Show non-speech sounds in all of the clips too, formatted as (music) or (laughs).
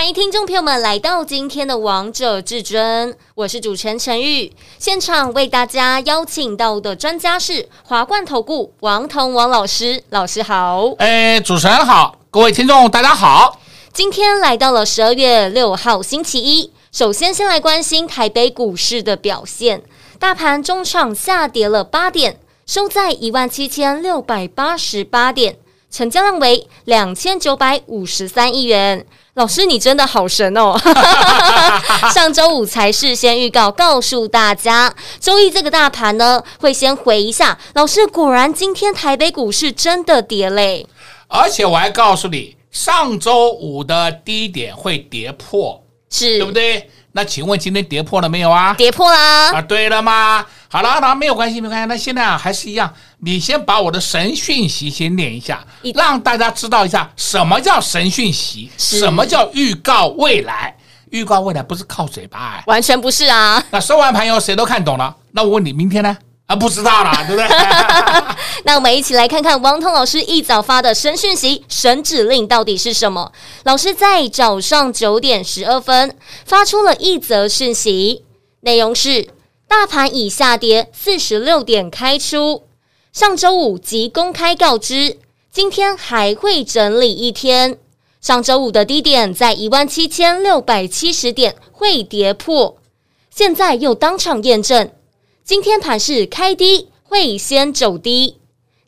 欢迎听众朋友们来到今天的《王者至尊》，我是主持人陈玉。现场为大家邀请到的专家是华冠投顾王彤王老师，老师好。哎，主持人好，各位听众大家好。今天来到了十二月六号星期一，首先先来关心台北股市的表现，大盘中场下跌了八点，收在一万七千六百八十八点，成交量为两千九百五十三亿元。老师，你真的好神哦！(laughs) 上周五才事先预告，告诉大家，周一这个大盘呢会先回一下。老师，果然今天台北股市真的跌嘞！而且我还告诉你，上周五的低点会跌破，是对不对？那请问今天跌破了没有啊？跌破啦！啊，对了吗？好了，那没有关系，没关系。那现在啊，还是一样，你先把我的神讯息先念一下，让大家知道一下什么叫神讯息，什么叫预告未来。预告未来不是靠嘴巴哎，完全不是啊。那收完盘以后谁都看懂了，那我问你，明天呢？啊，不知道了，(laughs) 对不对？(laughs) 那我们一起来看看王彤老师一早发的神讯息、神指令到底是什么？老师在早上九点十二分发出了一则讯息，内容是：大盘已下跌四十六点开出，上周五即公开告知，今天还会整理一天。上周五的低点在一万七千六百七十点会跌破，现在又当场验证。今天盘是开低，会先走低，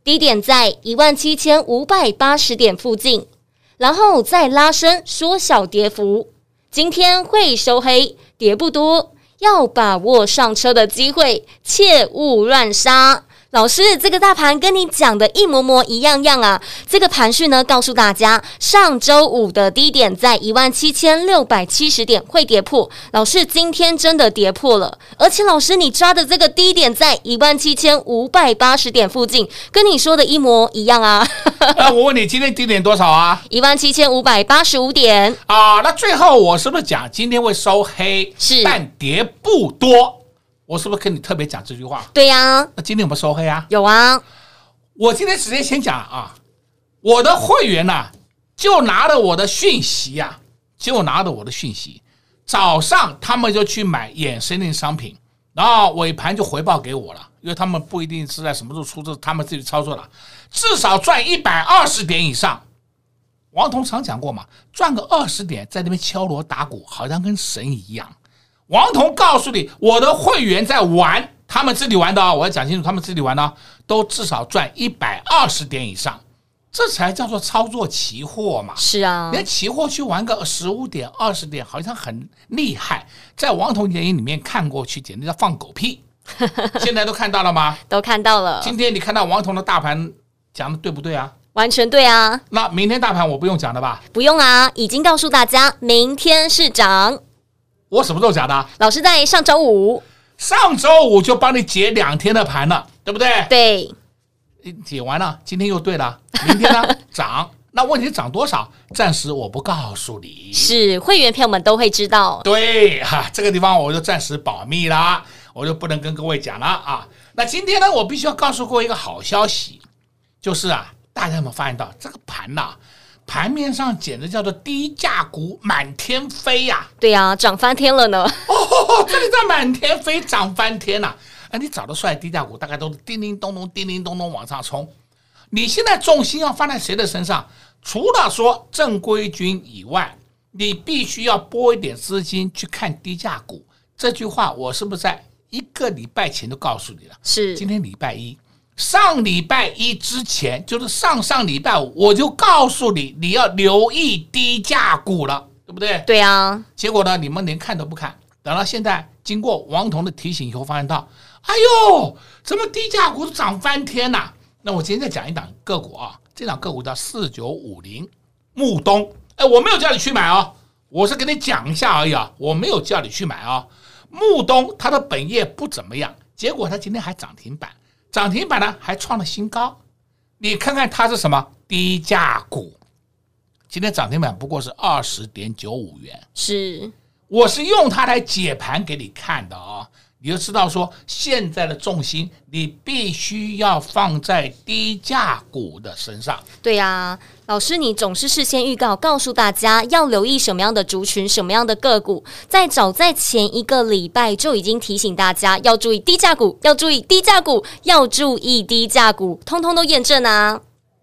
低点在一万七千五百八十点附近，然后再拉升，缩小跌幅。今天会收黑，跌不多，要把握上车的机会，切勿乱杀。老师，这个大盘跟你讲的一模模一样样啊！这个盘序呢，告诉大家，上周五的低点在一万七千六百七十点会跌破。老师，今天真的跌破了，而且老师你抓的这个低点在一万七千五百八十点附近，跟你说的一模一样啊！(laughs) 那我问你，今天低点多少啊？一万七千五百八十五点啊！那最后我是不是讲今天会收黑？是，但跌不多。我是不是跟你特别讲这句话？对呀、啊，那今天有没有收黑啊？有啊。我今天直接先讲啊，我的会员呐、啊，就拿了我的讯息呀、啊，就拿了我的讯息，早上他们就去买衍生性商品，然后尾盘就回报给我了，因为他们不一定是在什么时候出资，他们自己操作了，至少赚一百二十点以上。王彤常讲过嘛，赚个二十点，在那边敲锣打鼓，好像跟神一样。王彤告诉你，我的会员在玩，他们自己玩的啊，我要讲清楚，他们自己玩的都至少赚一百二十点以上，这才叫做操作期货嘛。是啊，连期货去玩个十五点、二十点，好像很厉害，在王彤眼里面看过去，简直叫放狗屁。(laughs) 现在都看到了吗？都看到了。今天你看到王彤的大盘讲的对不对啊？完全对啊。那明天大盘我不用讲了吧？不用啊，已经告诉大家，明天是涨。我什么时候讲的？老师在上周五，上周五就帮你解两天的盘了，对不对？对，解完了，今天又对了，明天呢 (laughs) 涨？那问题涨多少？暂时我不告诉你。是会员朋友们都会知道。对哈，这个地方我就暂时保密啦，我就不能跟各位讲了啊。那今天呢，我必须要告诉各位一个好消息，就是啊，大家有没有发现到这个盘呐、啊？盘面上简直叫做低价股满天飞呀、啊！对呀、啊，涨翻天了呢！哦，这里在满天飞，涨翻天呐、啊！哎，你找得出来低价股，大概都是叮叮咚咚、叮叮咚咚往上冲。你现在重心要放在谁的身上？除了说正规军以外，你必须要拨一点资金去看低价股。这句话我是不是在一个礼拜前就告诉你了？是，今天礼拜一。上礼拜一之前，就是上上礼拜五，我就告诉你，你要留意低价股了，对不对？对啊。结果呢，你们连看都不看，等到现在经过王彤的提醒以后，发现到，哎呦，怎么低价股都涨翻天呐？那我今天再讲一档个股啊，这档个股叫四九五零木东，哎，我没有叫你去买哦，我是给你讲一下而已啊，我没有叫你去买啊。木东它的本业不怎么样，结果它今天还涨停板，涨停板呢还创了新高。你看看它是什么低价股？今天涨停板不过是二十点九五元。是，我是用它来解盘给你看的啊、哦。你就知道说，现在的重心你必须要放在低价股的身上。对呀、啊，老师，你总是事先预告，告诉大家要留意什么样的族群、什么样的个股，在早在前一个礼拜就已经提醒大家要注意低价股，要注意低价股，要注意低价股，通通都验证啊。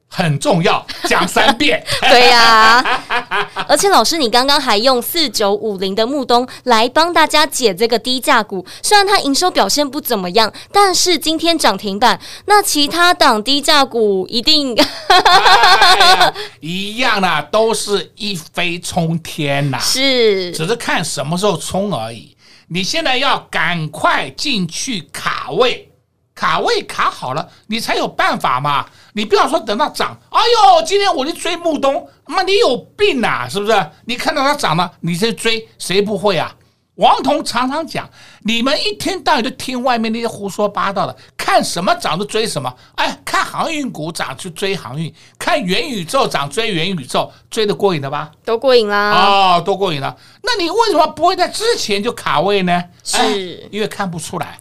很重要，讲三遍。(laughs) 对呀、啊，而且老师，你刚刚还用四九五零的木东来帮大家解这个低价股，虽然它营收表现不怎么样，但是今天涨停板，那其他档低价股一定、哎、一样啦，都是一飞冲天呐，(laughs) 是，只是看什么时候冲而已。你现在要赶快进去卡位，卡位卡好了，你才有办法嘛。你不要说等到涨，哎呦，今天我去追木东，妈，你有病啊，是不是？你看到它涨了，你再追，谁不会啊？王彤常常讲，你们一天到晚就听外面那些胡说八道的，看什么涨就追什么，哎，看航运股涨就追航运，看元宇宙涨追元宇宙，追得过瘾的吧？都过瘾啦！哦，都过瘾了。那你为什么不会在之前就卡位呢？是、哎、因为看不出来，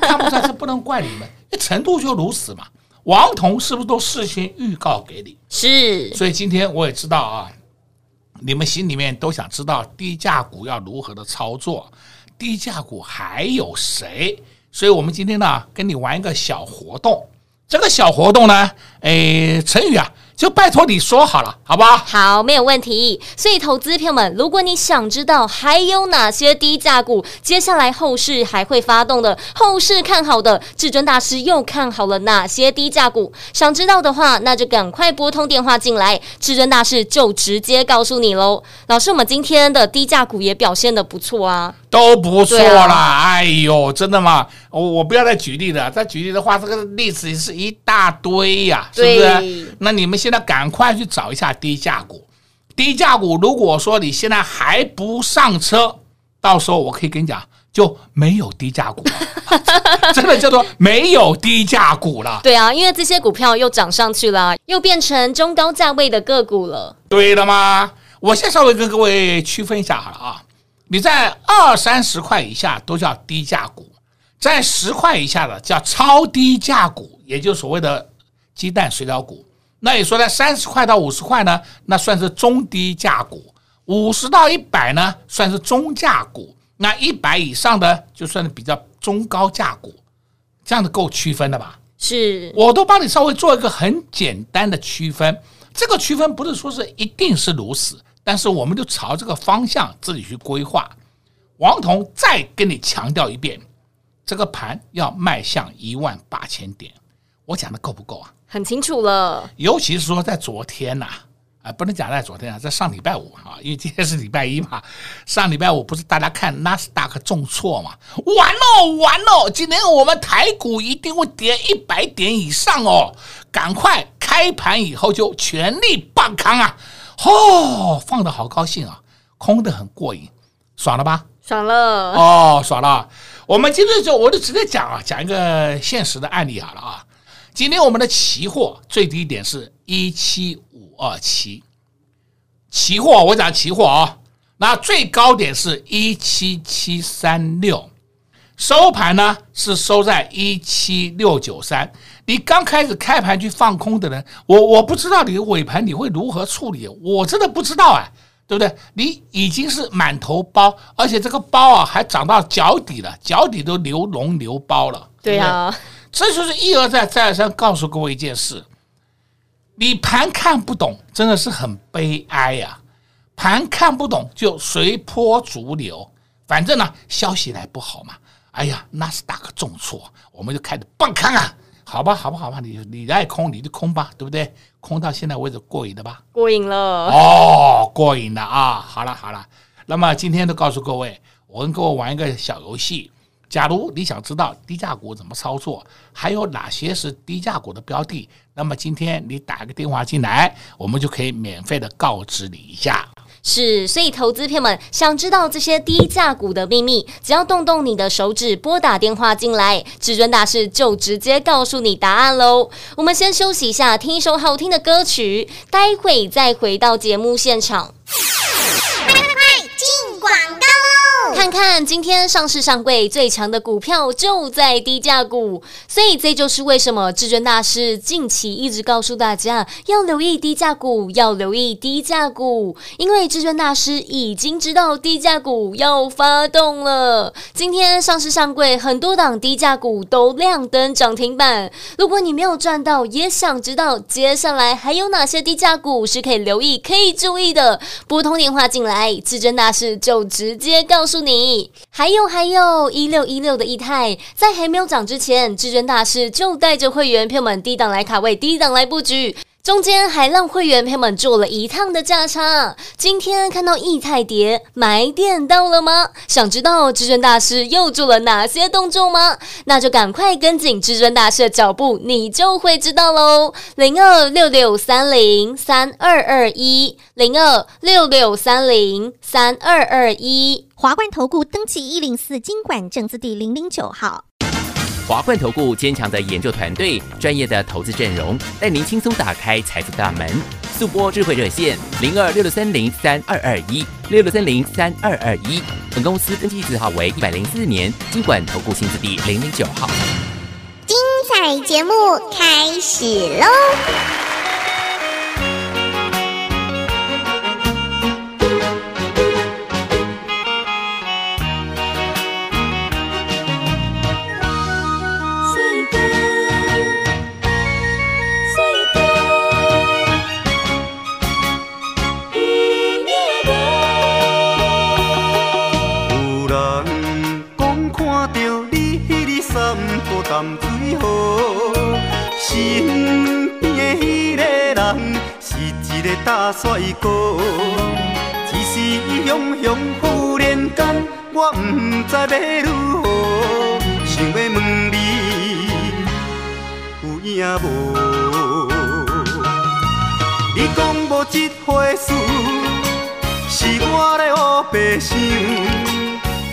看不出来，这不能怪你们，程度就如此嘛。王彤是不是都事先预告给你？是，所以今天我也知道啊，你们心里面都想知道低价股要如何的操作，低价股还有谁？所以我们今天呢，跟你玩一个小活动。这个小活动呢，诶，成语啊。就拜托你说好了，好不好？好，没有问题。所以，投资朋友们，如果你想知道还有哪些低价股，接下来后市还会发动的，后市看好的，至尊大师又看好了哪些低价股？想知道的话，那就赶快拨通电话进来，至尊大师就直接告诉你喽。老师，我们今天的低价股也表现的不错啊。都不错啦，啊、哎呦，真的吗？我我不要再举例了，再举例的话，这个例子是一大堆呀、啊，是不是？那你们现在赶快去找一下低价股。低价股，如果说你现在还不上车，到时候我可以跟你讲，就没有低价股了，(laughs) 真的叫做没有低价股了。对啊，因为这些股票又涨上去了，又变成中高价位的个股了。对了吗？我先稍微跟各位区分一下好了啊。你在二三十块以下都叫低价股，在十块以下的叫超低价股，也就是所谓的鸡蛋水饺股。那你说在三十块到五十块呢，那算是中低价股；五十到一百呢，算是中价股；那一百以上的就算是比较中高价股。这样子够区分的吧？是，我都帮你稍微做一个很简单的区分。这个区分不是说是一定是如此。但是我们就朝这个方向自己去规划。王彤再跟你强调一遍，这个盘要迈向一万八千点，我讲的够不够啊？很清楚了。尤其是说在昨天呐，啊，不能讲在昨天啊，在上礼拜五啊，因为今天是礼拜一嘛。(laughs) 上礼拜五不是大家看纳斯达克重挫嘛？完了完了，今天我们台股一定会跌一百点以上哦！赶快开盘以后就全力爆仓啊！哦，放的好高兴啊，空的很过瘾，爽了吧？爽了哦，爽了。我们今天就我就直接讲啊，讲一个现实的案例好了啊。今天我们的期货最低点是一七五二七，期货我讲期货啊，那最高点是一七七三六，收盘呢是收在一七六九三。你刚开始开盘去放空的人，我我不知道你尾盘你会如何处理，我真的不知道哎，对不对？你已经是满头包，而且这个包啊还长到脚底了，脚底都流脓流包了。对呀，这就是一而再再而三告诉各位一件事：你盘看不懂，真的是很悲哀呀。盘看不懂就随波逐流，反正呢消息来不好嘛。哎呀，纳斯达克重挫，我们就开始放空啊。好吧，好吧，好吧，你你爱空你就空吧，对不对？空到现在为止过瘾的吧？过瘾了哦，过瘾了啊！好了好了，那么今天都告诉各位，我跟各位玩一个小游戏。假如你想知道低价股怎么操作，还有哪些是低价股的标的，那么今天你打个电话进来，我们就可以免费的告知你一下。是，所以投资片们想知道这些低价股的秘密，只要动动你的手指，拨打电话进来，至尊大师就直接告诉你答案喽。我们先休息一下，听一首好听的歌曲，待会再回到节目现场。快快快，进广告。看看今天上市上柜最强的股票就在低价股，所以这就是为什么至尊大师近期一直告诉大家要留意低价股，要留意低价股，因为至尊大师已经知道低价股要发动了。今天上市上柜很多档低价股都亮灯涨停板，如果你没有赚到，也想知道接下来还有哪些低价股是可以留意、可以注意的，拨通电话进来，至尊大师就直接告诉你，还有还有一六一六的钰太，在还没有涨之前，至尊大师就带着会员朋友们低档来卡位，低档来布局。中间还让会员朋友们做了一趟的价差。今天看到易泰蝶，买点到了吗？想知道至尊大师又做了哪些动作吗？那就赶快跟紧至尊大师的脚步，你就会知道喽。零二六六三零三二二一，零二六六三零三二二一，华冠投顾登记一零四金管证字第零零九号。华冠投顾坚强的研究团队，专业的投资阵容，带您轻松打开财富大门。速播智慧热线零二六六三零三二二一六六三零三二二一。本公司登记字号为一百零四年金管投顾新字第零零九号。精彩节目开始喽！知要如何，想要问你有影无？你讲无这回事，是我咧乌白想。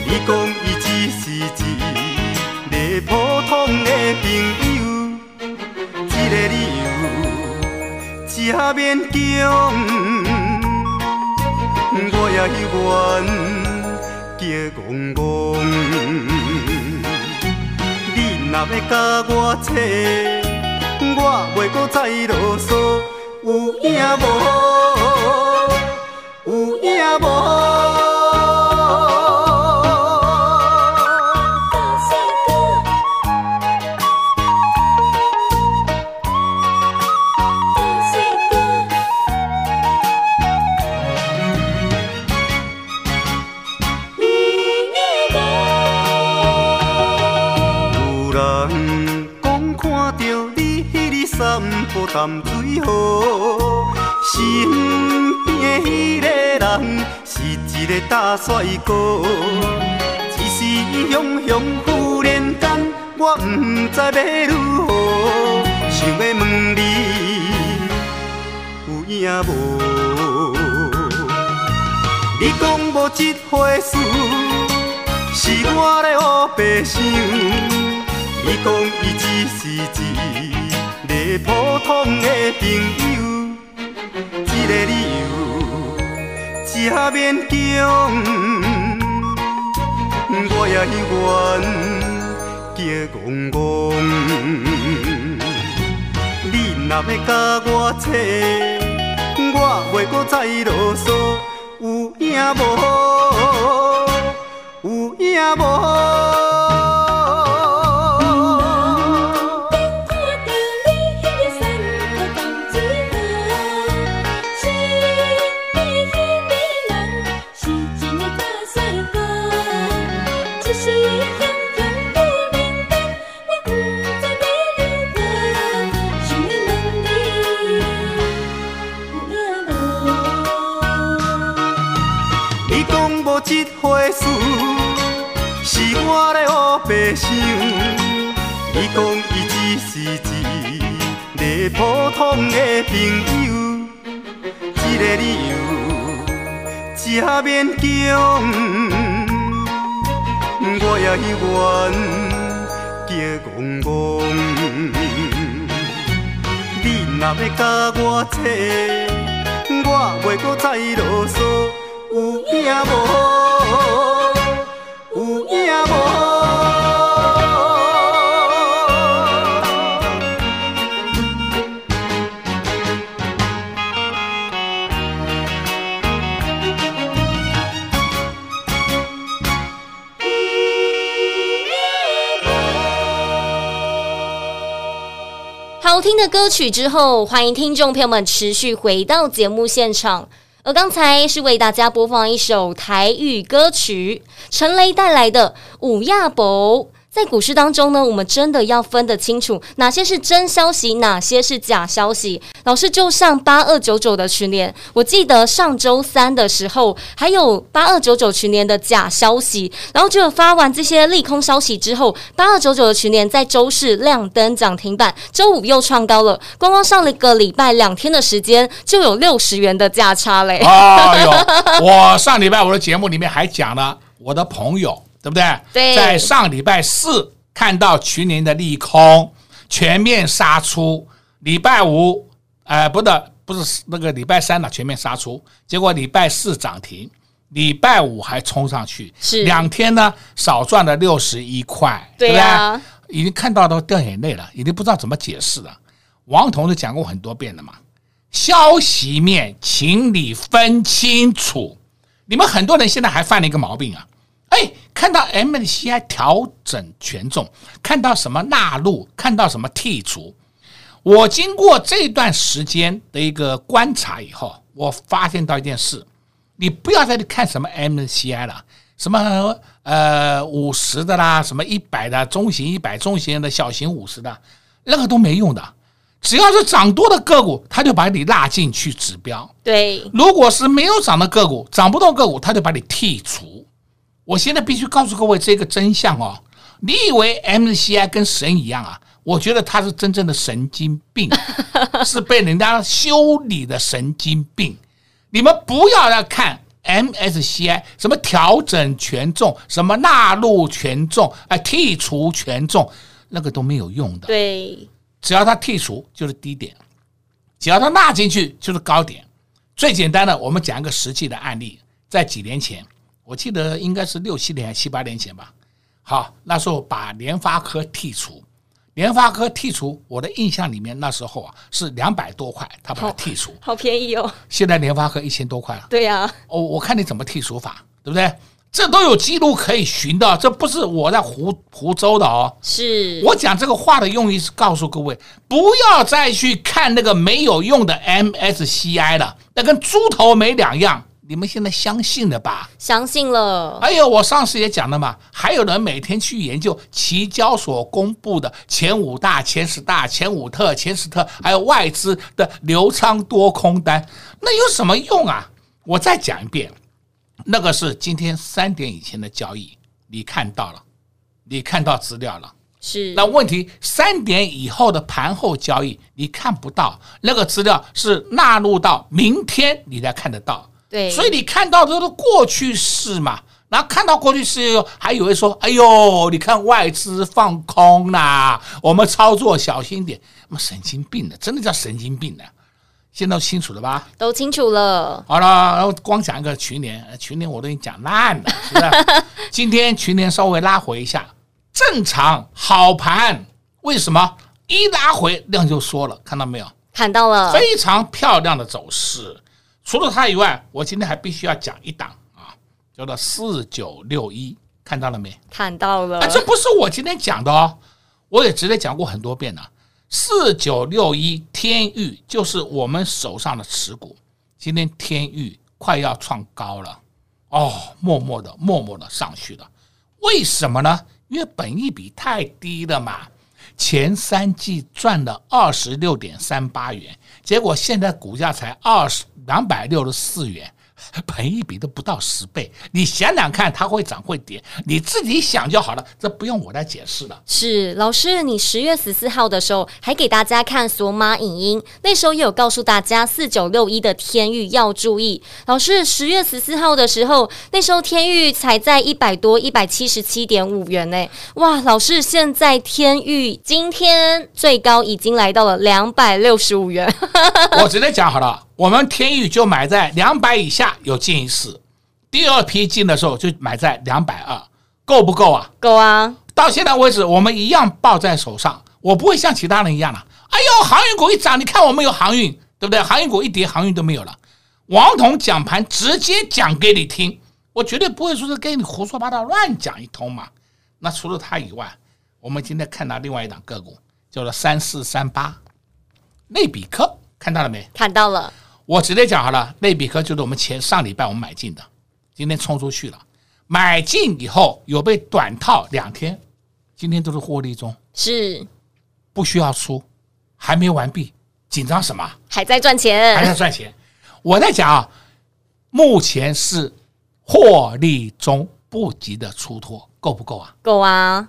你讲伊只是一个普通的朋友，这个理由。也勉强，我也愿叫戆戆。若要甲我找，我袂搁再啰嗦，有影无？有影无？淡水河，身边的迄个人是一个大帅哥，只是伊雄雄忽然间，我不知要如何，想要问你有影无？你讲无一回事，是我咧乌白想，你讲伊只是一。普通的朋友，这个理由真勉强，我也愿叫戆戆。你若要甲我扯，我袂阁再啰嗦，有影无？有影无？白想，你讲伊只是一个普通的朋友，这个理由这勉强，我也愿结戆戆。你若要甲我扯，我袂阁再啰嗦，有影无？听的歌曲之后，欢迎听众朋友们持续回到节目现场。而刚才是为大家播放一首台语歌曲，陈雷带来的《五亚伯》。在股市当中呢，我们真的要分得清楚哪些是真消息，哪些是假消息。老师就上八二九九的群联，我记得上周三的时候还有八二九九群联的假消息，然后就发完这些利空消息之后，八二九九的群联在周四亮灯涨停板，周五又创高了。光光上了一个礼拜两天的时间，就有六十元的价差嘞！哎呦，我上礼拜我的节目里面还讲了我的朋友。对不对？对，在上礼拜四看到去年的利空，全面杀出。礼拜五，呃，不的，不是那个礼拜三了，全面杀出。结果礼拜四涨停，礼拜五还冲上去，是两天呢，少赚了六十一块，对啊，对不对？已经看到都掉眼泪了，已经不知道怎么解释了。王彤都讲过很多遍了嘛，消息面，请你分清楚。你们很多人现在还犯了一个毛病啊。哎，看到 MSCI 调整权重，看到什么纳入，看到什么剔除，我经过这段时间的一个观察以后，我发现到一件事：你不要再去看什么 MSCI 了，什么呃五十的啦，什么一百的中型一百中型的小型五十的，那个都没用的。只要是涨多的个股，他就把你拉进去指标；对，如果是没有涨的个股，涨不动个股，他就把你剔除。我现在必须告诉各位这个真相哦！你以为 MSCI 跟神一样啊？我觉得他是真正的神经病，(laughs) 是被人家修理的神经病。你们不要来看 MSCI 什么调整权重，什么纳入权重，哎，剔除权重，那个都没有用的。对，只要它剔除就是低点，只要它纳进去就是高点。最简单的，我们讲一个实际的案例，在几年前。我记得应该是六七年、七八年前吧。好，那时候把联发科剔除，联发科剔除，我的印象里面那时候啊是两百多块，他把它剔除，好，好便宜哦。现在联发科一千多块了。对呀、啊，哦，我看你怎么剔除法，对不对？这都有记录可以寻的，这不是我在胡胡诌的哦。是我讲这个话的用意是告诉各位，不要再去看那个没有用的 MSCI 了，那跟猪头没两样。你们现在相信了吧？相信了。哎呦，我上次也讲了嘛，还有人每天去研究期交所公布的前五大、前十大、前五特、前十特，还有外资的流仓多空单，那有什么用啊？我再讲一遍，那个是今天三点以前的交易，你看到了，你看到资料了。是。那问题三点以后的盘后交易，你看不到，那个资料是纳入到明天你才看得到。对，所以你看到的都是过去式嘛，然后看到过去式还以为说，哎呦，你看外资放空啦，我们操作小心点，妈神经病的，真的叫神经病的，现在都清楚了吧？都清楚了。好了，然后光讲一个群联，群联我都已经讲烂了，是不是？(laughs) 今天群联稍微拉回一下，正常好盘，为什么一拉回量就缩了？看到没有？看到了，非常漂亮的走势。除了它以外，我今天还必须要讲一档啊，叫做四九六一，看到了没？看到了。啊，这不是我今天讲的哦，我也直接讲过很多遍了。四九六一天域就是我们手上的持股，今天天域快要创高了哦，默默的、默默的上去了。为什么呢？因为本益比太低了嘛。前三季赚了二十六点三八元，结果现在股价才二十两百六十四元，(laughs) 本一比都不到十倍，你想想看，它会涨会跌，你自己想就好了，这不用我来解释了。是老师，你十月十四号的时候还给大家看索马影音，那时候也有告诉大家四九六一的天域要注意。老师，十月十四号的时候，那时候天域才在一百多，一百七十七点五元呢。哇，老师，现在天域今天最高已经来到了两百六十五元。(laughs) 我直接讲好了。我们天宇就买在两百以下有进一次，第二批进的时候就买在两百二，够不够啊？够啊！到现在为止，我们一样抱在手上，我不会像其他人一样了。哎呦，航运股一涨，你看我们有航运，对不对？航运股一跌，航运都没有了。王彤讲盘直接讲给你听，我绝对不会说是跟你胡说八道乱讲一通嘛。那除了他以外，我们今天看到另外一档个股，叫做三四三八，内比克，看到了没？看到了。我直接讲好了，类比科就是我们前上礼拜我们买进的，今天冲出去了，买进以后有被短套两天，今天都是获利中，是不需要出，还没完毕，紧张什么？还在赚钱，还在赚钱。我在讲啊，目前是获利中，不急的出脱，够不够啊？够啊。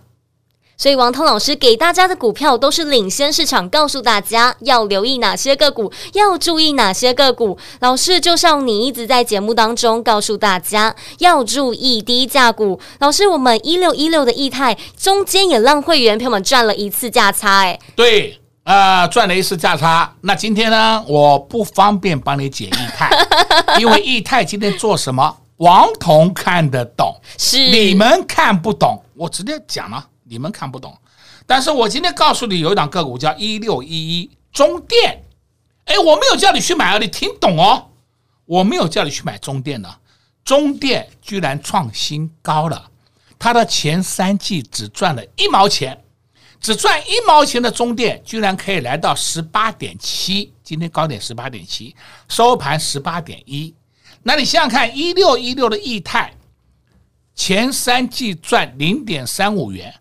所以王涛老师给大家的股票都是领先市场，告诉大家要留意哪些个股，要注意哪些个股。老师就像你一直在节目当中告诉大家要注意低价股。老师，我们一六一六的易泰中间也让会员朋友们赚了一次价差，哎，对，啊、呃，赚了一次价差。那今天呢，我不方便帮你解易泰，(laughs) 因为易泰今天做什么，王彤看得懂，是你们看不懂，我直接讲了。你们看不懂，但是我今天告诉你，有一档个股叫一六一一中电，哎，我没有叫你去买啊，你听懂哦，我没有叫你去买中电的，中电居然创新高了，它的前三季只赚了一毛钱，只赚一毛钱的中电居然可以来到十八点七，今天高点十八点七，收盘十八点一，那你想想看，一六一六的易泰前三季赚零点三五元。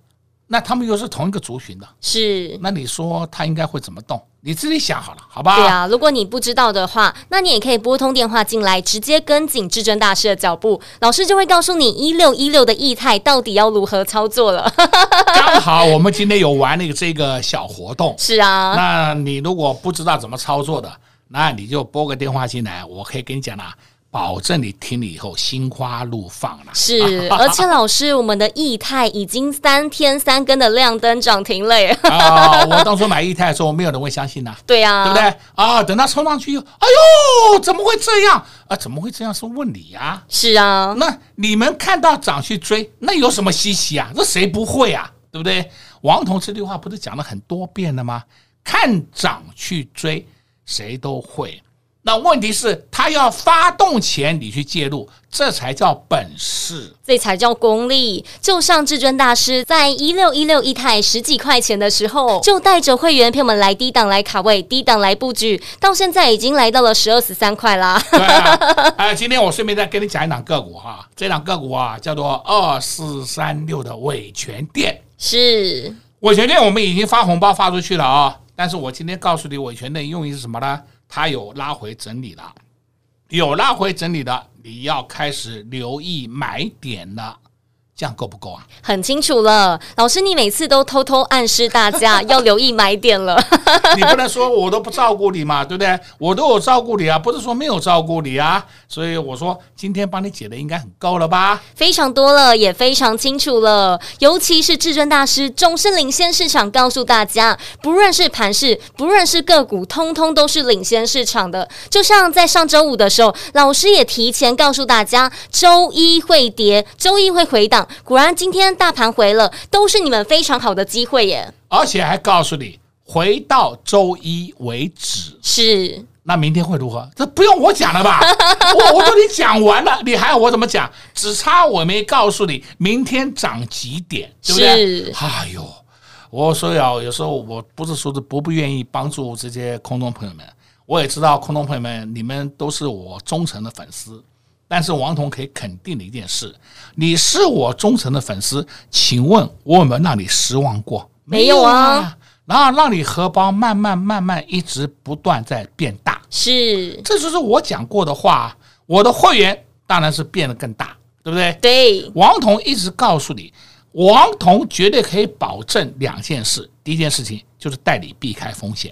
那他们又是同一个族群的，是？那你说他应该会怎么动？你自己想好了，好吧？对啊，如果你不知道的话，那你也可以拨通电话进来，直接跟紧至尊大师的脚步，老师就会告诉你一六一六的异态到底要如何操作了。(laughs) 刚好我们今天有玩那个这个小活动，(laughs) 是啊。那你如果不知道怎么操作的，那你就拨个电话进来，我可以跟你讲啦。保证你听了以后心花怒放了。是，而且老师，我们的易泰已经三天三更的亮灯涨停了耶。啊，我当初买易泰的时候，没有人会相信呐。(laughs) 对呀，对不对？啊，等它冲上去，哎呦，怎么会这样？啊，怎么会这样？是问你呀？是啊。那你们看到涨去追，那有什么稀奇啊？那谁不会啊？对不对？王彤这句话不是讲了很多遍了吗？看涨去追，谁都会。那问题是，他要发动前你去介入，这才叫本事，这才叫功力。就像至尊大师在一六一六一泰十几块钱的时候，就带着会员朋友们来低档来卡位，低档来布局，到现在已经来到了十二十三块啦。对啊，(laughs) 哎，今天我顺便再跟你讲一档个股哈，这档个股啊叫做二四三六的伟全店，是伟全店，我们已经发红包发出去了啊。但是我今天告诉你，伟诠的用意是什么呢？它有拉回整理的，有拉回整理的，你要开始留意买点了。这样够不够啊？很清楚了，老师，你每次都偷偷暗示大家 (laughs) 要留意买点了。(laughs) 你不能说我都不照顾你嘛，对不对？我都有照顾你啊，不是说没有照顾你啊。所以我说今天帮你解的应该很够了吧？非常多了，也非常清楚了。尤其是至尊大师总是领先市场，告诉大家，不论是盘市，不论是个股，通通都是领先市场的。就像在上周五的时候，老师也提前告诉大家，周一会跌，周一会回档。果然，今天大盘回了，都是你们非常好的机会耶！而且还告诉你，回到周一为止。是，那明天会如何？这不用我讲了吧？(laughs) 我我都你讲完了，你还要我怎么讲？只差我没告诉你明天涨几点，对不对？是。哎呦，我说要有时候我不是说是不不愿意帮助这些空中朋友们，我也知道空中朋友们你们都是我忠诚的粉丝。但是王彤可以肯定的一件事，你是我忠诚的粉丝，请问我有没有让你失望过？没有啊，然后让你荷包慢慢慢慢一直不断在变大，是，这就是我讲过的话。我的会员当然是变得更大，对不对？对，王彤一直告诉你，王彤绝对可以保证两件事：第一件事情就是带你避开风险；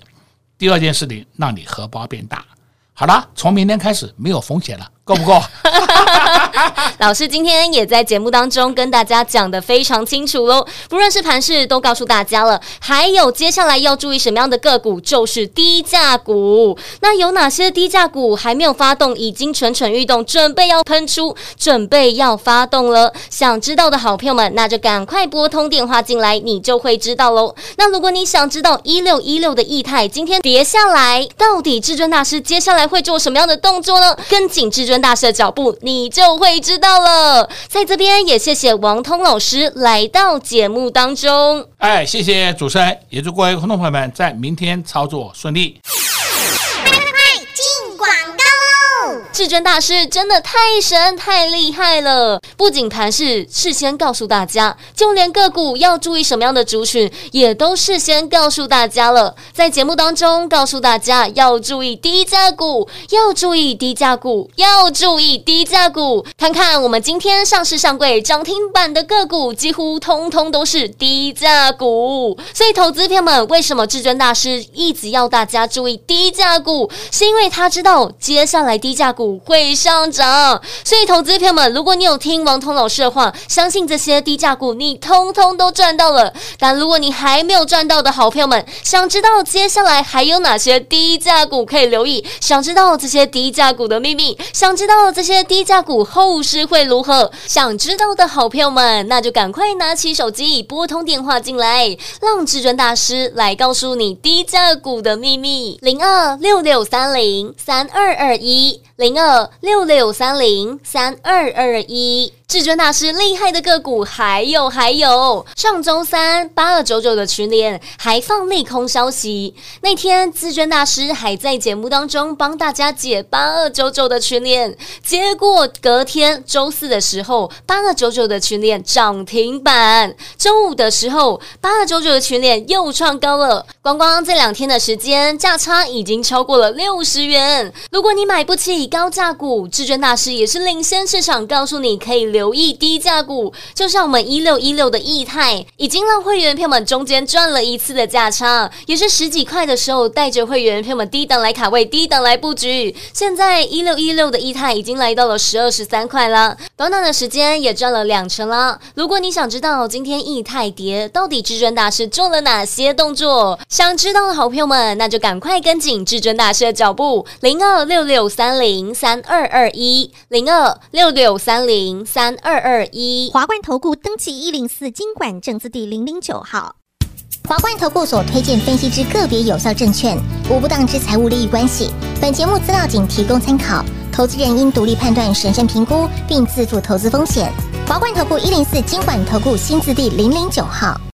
第二件事情让你荷包变大。好了，从明天开始没有风险了。够不够？(laughs) 老师今天也在节目当中跟大家讲的非常清楚喽，不论是盘势都告诉大家了，还有接下来要注意什么样的个股，就是低价股。那有哪些低价股还没有发动，已经蠢蠢欲动，准备要喷出，准备要发动了？想知道的好朋友们，那就赶快拨通电话进来，你就会知道喽。那如果你想知道一六一六的异态今天跌下来，到底至尊大师接下来会做什么样的动作呢？跟紧至尊。大师的脚步，你就会知道了。在这边也谢谢王通老师来到节目当中。哎，谢谢主持人，也祝各位观众朋友们在明天操作顺利。至尊大师真的太神太厉害了！不仅盘势事先告诉大家，就连个股要注意什么样的族群，也都事先告诉大家了。在节目当中告诉大家要注意低价股，要注意低价股，要注意低价股。看看我们今天上市上柜涨停板的个股，几乎通通都是低价股。所以，投资朋友们，为什么至尊大师一直要大家注意低价股？是因为他知道接下来低价股。会上涨，所以投资朋友们，如果你有听王彤老师的话，相信这些低价股你通通都赚到了。但如果你还没有赚到的好朋友们，想知道接下来还有哪些低价股可以留意，想知道这些低价股的秘密，想知道这些低价股后市会如何，想知道的好朋友们，那就赶快拿起手机拨通电话进来，让至尊大师来告诉你低价股的秘密。零二六六三零三二二一零二六六三零三二二一。至尊大师厉害的个股还有还有，上周三八二九九的群联还放利空消息，那天至尊大师还在节目当中帮大家解八二九九的群联，结果隔天周四的时候八二九九的群联涨停板，周五的时候八二九九的群联又创高了，光光这两天的时间价差已经超过了六十元。如果你买不起高高价股，至尊大师也是领先市场，告诉你可以留。意低价股，就像我们一六一六的易泰，已经让会员朋友们中间赚了一次的价差，也是十几块的时候带着会员朋友们低档来卡位，低档来布局。现在一六一六的易泰已经来到了十二十三块了，短短的时间也赚了两成了。如果你想知道今天易泰跌到底至尊大师做了哪些动作，想知道的好朋友们，那就赶快跟紧至尊大师的脚步，零二六六三零三二二一，零二六六三零三。二二一华冠投顾登记一零四金管证字第零零九号，华冠投顾所推荐分析之个别有效证券，无不当之财务利益关系。本节目资料仅提供参考，投资人应独立判断、审慎评估，并自负投资风险。华冠投顾一零四金管投顾新字第零零九号。